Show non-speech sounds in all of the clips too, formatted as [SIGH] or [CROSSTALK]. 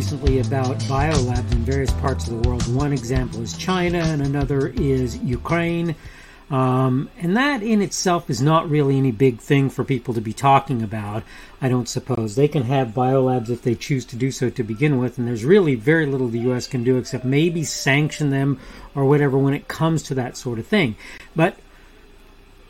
recently about biolabs in various parts of the world. One example is China, and another is Ukraine. Um, and that in itself is not really any big thing for people to be talking about, I don't suppose. They can have biolabs if they choose to do so to begin with, and there's really very little the U.S. can do except maybe sanction them or whatever when it comes to that sort of thing. But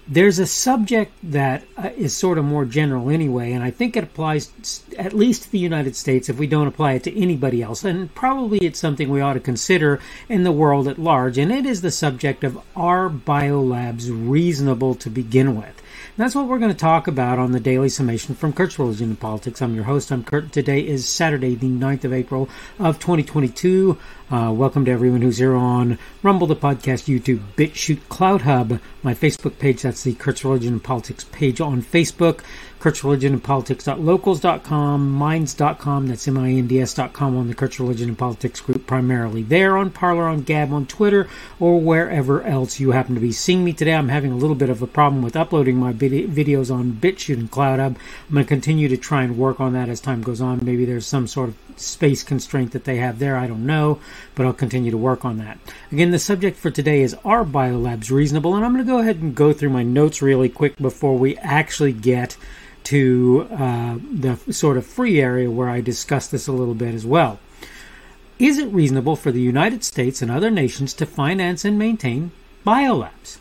there's a subject that uh, is sort of more general anyway, and I think it applies at least to the United States if we don't apply it to anybody else. And probably it's something we ought to consider in the world at large, and it is the subject of are biolabs reasonable to begin with? And that's what we're going to talk about on the Daily Summation from Kurt's Religion and Politics. I'm your host. I'm Kurt. Today is Saturday, the 9th of April of 2022. Uh, welcome to everyone who's here on Rumble, the podcast, YouTube, BitChute, CloutHub, my Facebook page. That's the Kurt's Religion and Politics page on Facebook. Kurt's Religion and Politics.locals.com, minds.com, that's M-I-N-D-S.com on the Kurt's Religion and Politics group primarily. There on Parler, on Gab, on Twitter, or wherever else you happen to be seeing me today. I'm having a little bit of a problem with uploading my videos on BitChute and CloutHub. I'm going to continue to try and work on that as time goes on. Maybe there's some sort of space constraint that they have there. I don't know, but I'll continue to work on that. Again, the subject for today is Are Biolabs Reasonable? And I'm going to go ahead and go through my notes really quick before we actually get to uh, the sort of free area where I discuss this a little bit as well. Is it reasonable for the United States and other nations to finance and maintain biolabs?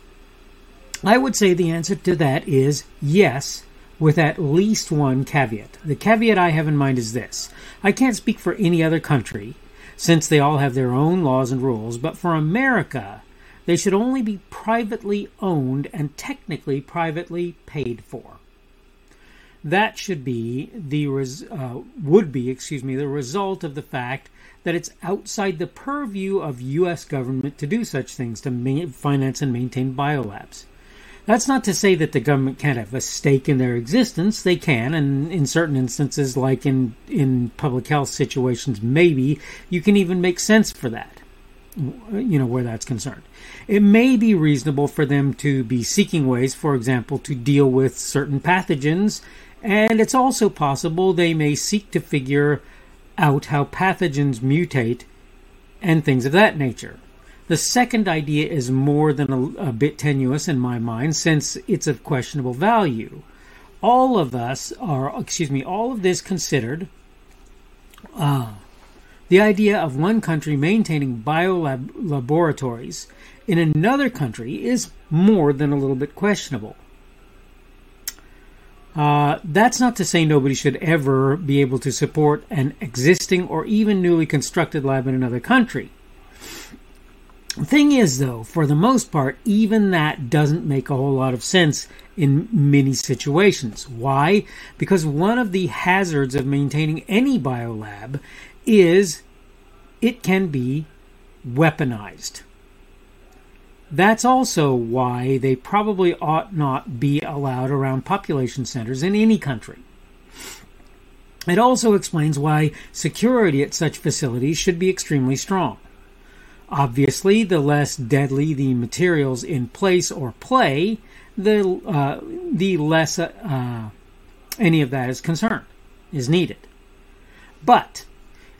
I would say the answer to that is yes, with at least one caveat. The caveat I have in mind is this I can't speak for any other country, since they all have their own laws and rules, but for America, they should only be privately owned and technically privately paid for that should be the res- uh, would be excuse me the result of the fact that it's outside the purview of U.S. government to do such things to ma- finance and maintain biolabs. That's not to say that the government can't have a stake in their existence. They can, and in certain instances, like in in public health situations, maybe you can even make sense for that. You know where that's concerned. It may be reasonable for them to be seeking ways, for example, to deal with certain pathogens and it's also possible they may seek to figure out how pathogens mutate and things of that nature. The second idea is more than a, a, bit tenuous in my mind since it's of questionable value. All of us are, excuse me, all of this considered, uh, the idea of one country maintaining biolab laboratories in another country is more than a little bit questionable. Uh, that's not to say nobody should ever be able to support an existing or even newly constructed lab in another country. Thing is, though, for the most part, even that doesn't make a whole lot of sense in many situations. Why? Because one of the hazards of maintaining any biolab is it can be weaponized. That's also why they probably ought not be allowed around population centers in any country. It also explains why security at such facilities should be extremely strong. Obviously, the less deadly the materials in place or play, the uh, the less uh, any of that is concerned is needed. But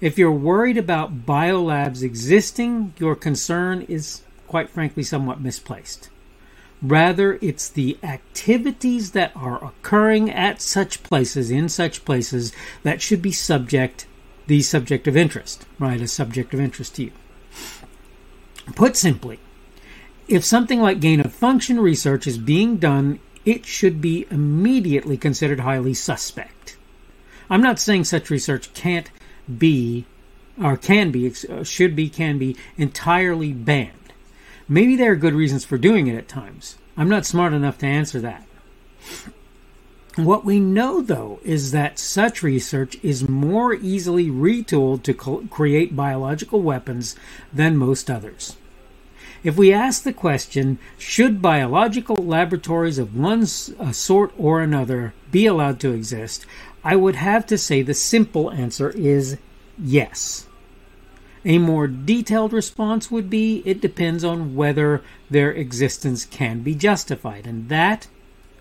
if you're worried about biolabs existing, your concern is quite frankly, somewhat misplaced. Rather, it's the activities that are occurring at such places, in such places, that should be subject, the subject of interest, right? A subject of interest to you. Put simply, if something like gain of function research is being done, it should be immediately considered highly suspect. I'm not saying such research can't be, or can be, uh, should be, can be entirely banned. Maybe there are good reasons for doing it at times. I'm not smart enough to answer that. What we know, though, is that such research is more easily retooled to co- create biological weapons than most others. If we ask the question, should biological laboratories of one sort or another be allowed to exist, I would have to say the simple answer is yes. A more detailed response would be it depends on whether their existence can be justified, and that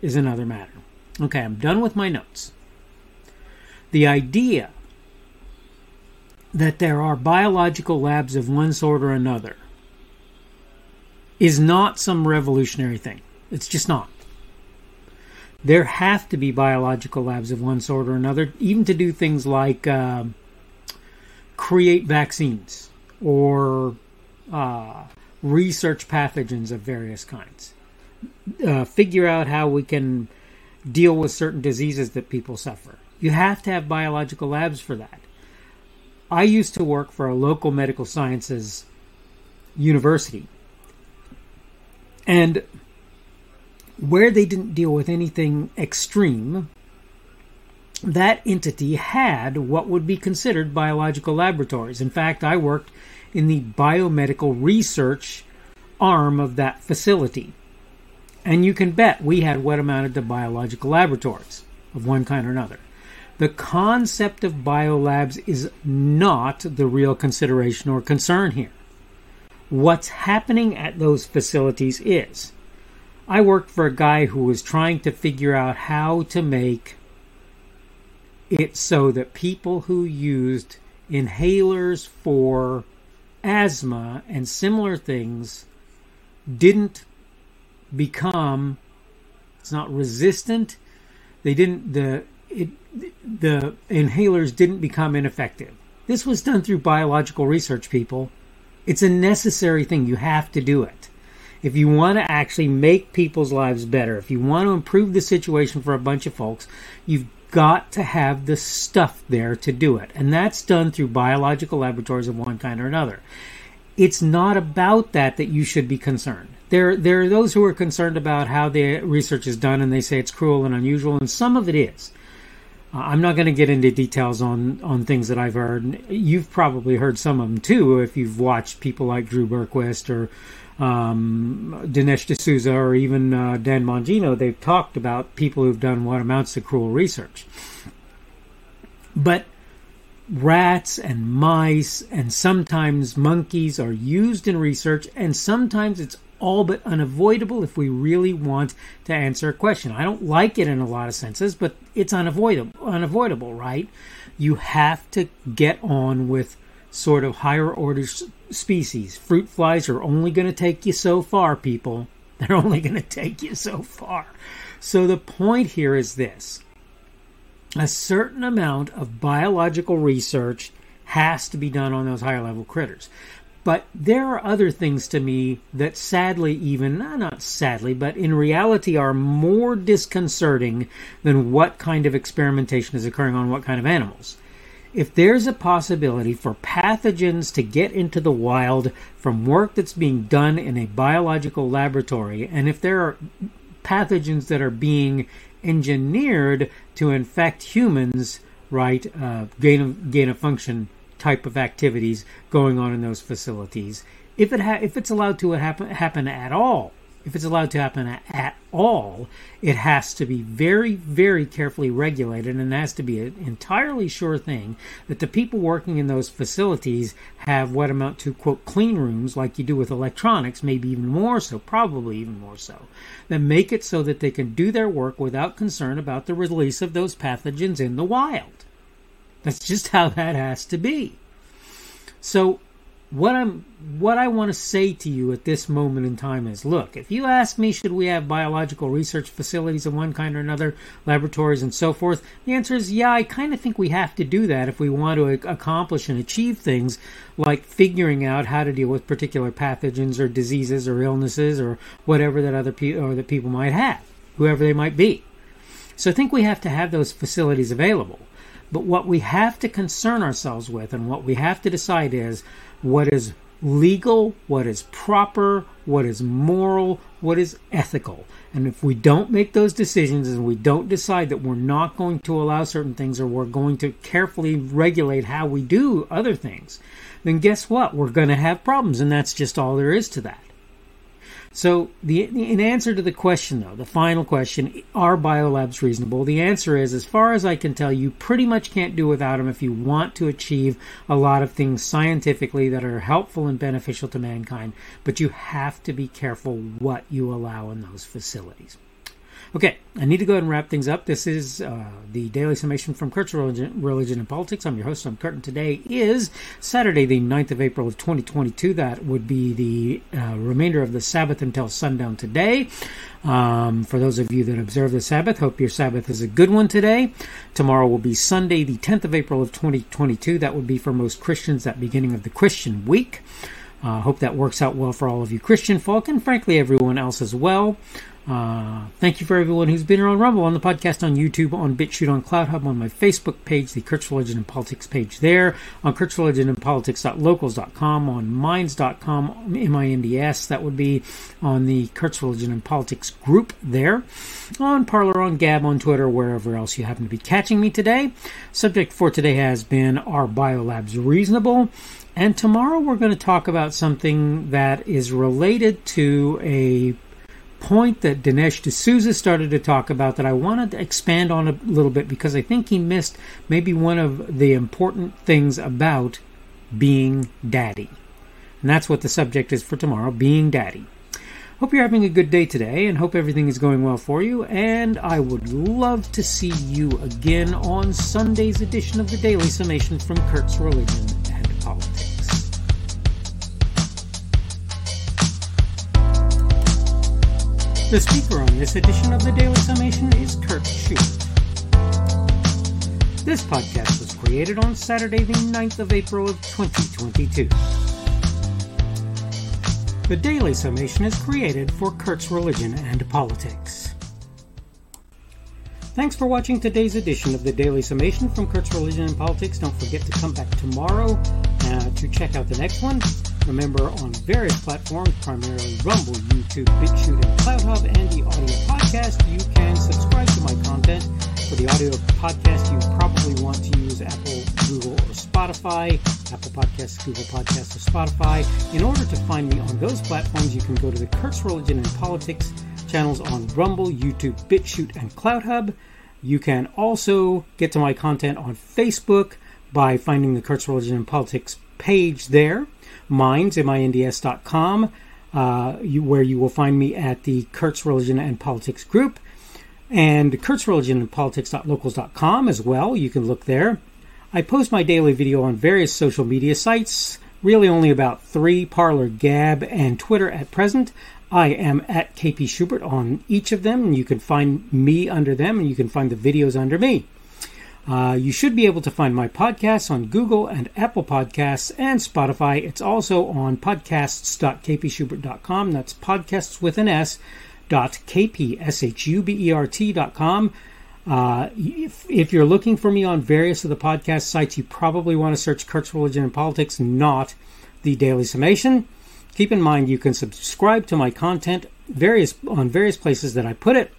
is another matter. Okay, I'm done with my notes. The idea that there are biological labs of one sort or another is not some revolutionary thing. It's just not. There have to be biological labs of one sort or another, even to do things like uh, create vaccines or uh, research pathogens of various kinds, uh, figure out how we can deal with certain diseases that people suffer. You have to have biological labs for that. I used to work for a local medical sciences university. And where they didn't deal with anything extreme, that entity had what would be considered biological laboratories. In fact, I worked in the biomedical research arm of that facility. And you can bet we had what amounted to biological laboratories of one kind or another. The concept of biolabs is not the real consideration or concern here. What's happening at those facilities is I worked for a guy who was trying to figure out how to make it so that people who used inhalers for asthma and similar things didn't become it's not resistant. They didn't the it the inhalers didn't become ineffective. This was done through biological research people. It's a necessary thing. You have to do it. If you want to actually make people's lives better if you want to improve the situation for a bunch of folks you've got to have the stuff there to do it. And that's done through biological laboratories of one kind or another. It's not about that that you should be concerned. There, there are those who are concerned about how the research is done and they say it's cruel and unusual, and some of it is. Uh, I'm not going to get into details on, on things that I've heard. You've probably heard some of them too if you've watched people like Drew Berquist or um, Dinesh D'Souza or even uh, Dan Bongino, they've talked about people who've done what amounts to cruel research. But rats and mice and sometimes monkeys are used in research, and sometimes it's all but unavoidable if we really want to answer a question. I don't like it in a lot of senses, but it's unavoidable, unavoidable, right? You have to get on with sort of higher order species. Fruit flies are only going to take you so far, people. [LAUGHS] They're only going to take you so far. So the point here is this a certain amount of biological research has to be done on those higher level critters. But there are other things to me that sadly, even, uh, not sadly, but in reality are more disconcerting than what kind of experimentation is occurring on what kind of animals if there's a possibility for pathogens to get into the wild from work that's being done in a biological laboratory, and if there are pathogens that are being engineered to infect humans, right, uh, gain of gain of function type of activities going on in those facilities, if it ha- if it's allowed to happen happen at all, if it's allowed to happen at all, it has to be very, very carefully regulated and it has to be an entirely sure thing that the people working in those facilities have what amount to, quote, clean rooms like you do with electronics, maybe even more so, probably even more so, that make it so that they can do their work without concern about the release of those pathogens in the wild. That's just how that has to be. So what I'm what I want to say to you at this moment in time is look, if you ask me should we have biological research facilities of one kind or another, laboratories and so forth, the answer is yeah, I kind of think we have to do that if we want to accomplish and achieve things like figuring out how to deal with particular pathogens or diseases or illnesses or whatever that other people or that people might have, whoever they might be. So I think we have to have those facilities available. But what we have to concern ourselves with and what we have to decide is what is legal, what is proper, what is moral, what is ethical. And if we don't make those decisions and we don't decide that we're not going to allow certain things or we're going to carefully regulate how we do other things, then guess what? We're going to have problems. And that's just all there is to that. So, the, in answer to the question, though, the final question, are biolabs reasonable? The answer is, as far as I can tell, you pretty much can't do without them if you want to achieve a lot of things scientifically that are helpful and beneficial to mankind. But you have to be careful what you allow in those facilities. Okay, I need to go ahead and wrap things up. This is uh, the daily summation from Kurt's Religion, Religion and Politics. I'm your host, Kurt, and today is Saturday, the 9th of April of 2022. That would be the uh, remainder of the Sabbath until sundown today. Um, for those of you that observe the Sabbath, hope your Sabbath is a good one today. Tomorrow will be Sunday, the 10th of April of 2022. That would be for most Christians that beginning of the Christian week. Uh, hope that works out well for all of you Christian folk and frankly everyone else as well. Uh, thank you for everyone who's been here on Rumble, on the podcast, on YouTube, on BitChute, on CloutHub, on my Facebook page, the Kurt's Religion and Politics page there, on Kurt's Religion and Politics.locals.com, on Minds.com, M-I-N-D-S, that would be on the Kurt's Religion and Politics group there, on Parler, on Gab, on Twitter, wherever else you happen to be catching me today. Subject for today has been Are Biolabs Reasonable? And tomorrow we're going to talk about something that is related to a point that Dinesh D'Souza started to talk about that I wanted to expand on a little bit because I think he missed maybe one of the important things about being daddy. And that's what the subject is for tomorrow being daddy. Hope you're having a good day today and hope everything is going well for you. And I would love to see you again on Sunday's edition of the Daily Summation from Kurt's Religion and Politics. The speaker on this edition of the Daily Summation is Kurt Schubert. This podcast was created on Saturday, the 9th of April of 2022. The Daily Summation is created for Kurt's Religion and Politics. Thanks for watching today's edition of the Daily Summation from Kurt's Religion and Politics. Don't forget to come back tomorrow uh, to check out the next one. Remember, on various platforms, primarily Rumble, YouTube, BitChute, and CloutHub, and the audio podcast, you can subscribe to my content. For the audio podcast, you probably want to use Apple, Google, or Spotify. Apple Podcasts, Google Podcasts, or Spotify. In order to find me on those platforms, you can go to the Kurt's Religion and Politics channels on Rumble, YouTube, BitChute, and CloutHub. You can also get to my content on Facebook by finding the Kurt's Religion and Politics page there minds, M-I-N-D-S.com, uh, you, where you will find me at the Kurt's Religion and Politics group, and Kurt's Religion and Politics.locals.com as well. You can look there. I post my daily video on various social media sites, really only about three Parler, Gab, and Twitter at present. I am at KP Schubert on each of them, and you can find me under them, and you can find the videos under me. Uh, you should be able to find my podcasts on Google and Apple Podcasts and Spotify. It's also on podcasts.kpschubert.com. That's podcasts with an S dot kpschubert.com. Uh, if, if you're looking for me on various of the podcast sites, you probably want to search Kurt's Religion and Politics, not the Daily Summation. Keep in mind you can subscribe to my content various on various places that I put it.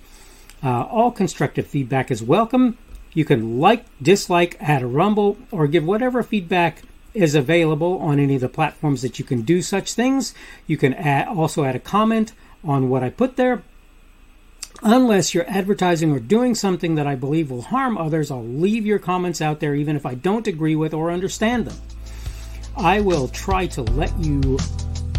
Uh, all constructive feedback is welcome. You can like, dislike, add a rumble, or give whatever feedback is available on any of the platforms that you can do such things. You can add, also add a comment on what I put there. Unless you're advertising or doing something that I believe will harm others, I'll leave your comments out there even if I don't agree with or understand them. I will try to let you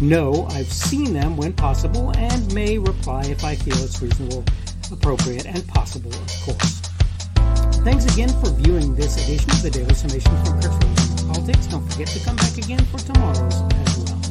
know I've seen them when possible and may reply if I feel it's reasonable, appropriate, and possible, of course. Thanks again for viewing this edition of the Daily Summation from Religion Politics. Don't forget to come back again for tomorrow's as well.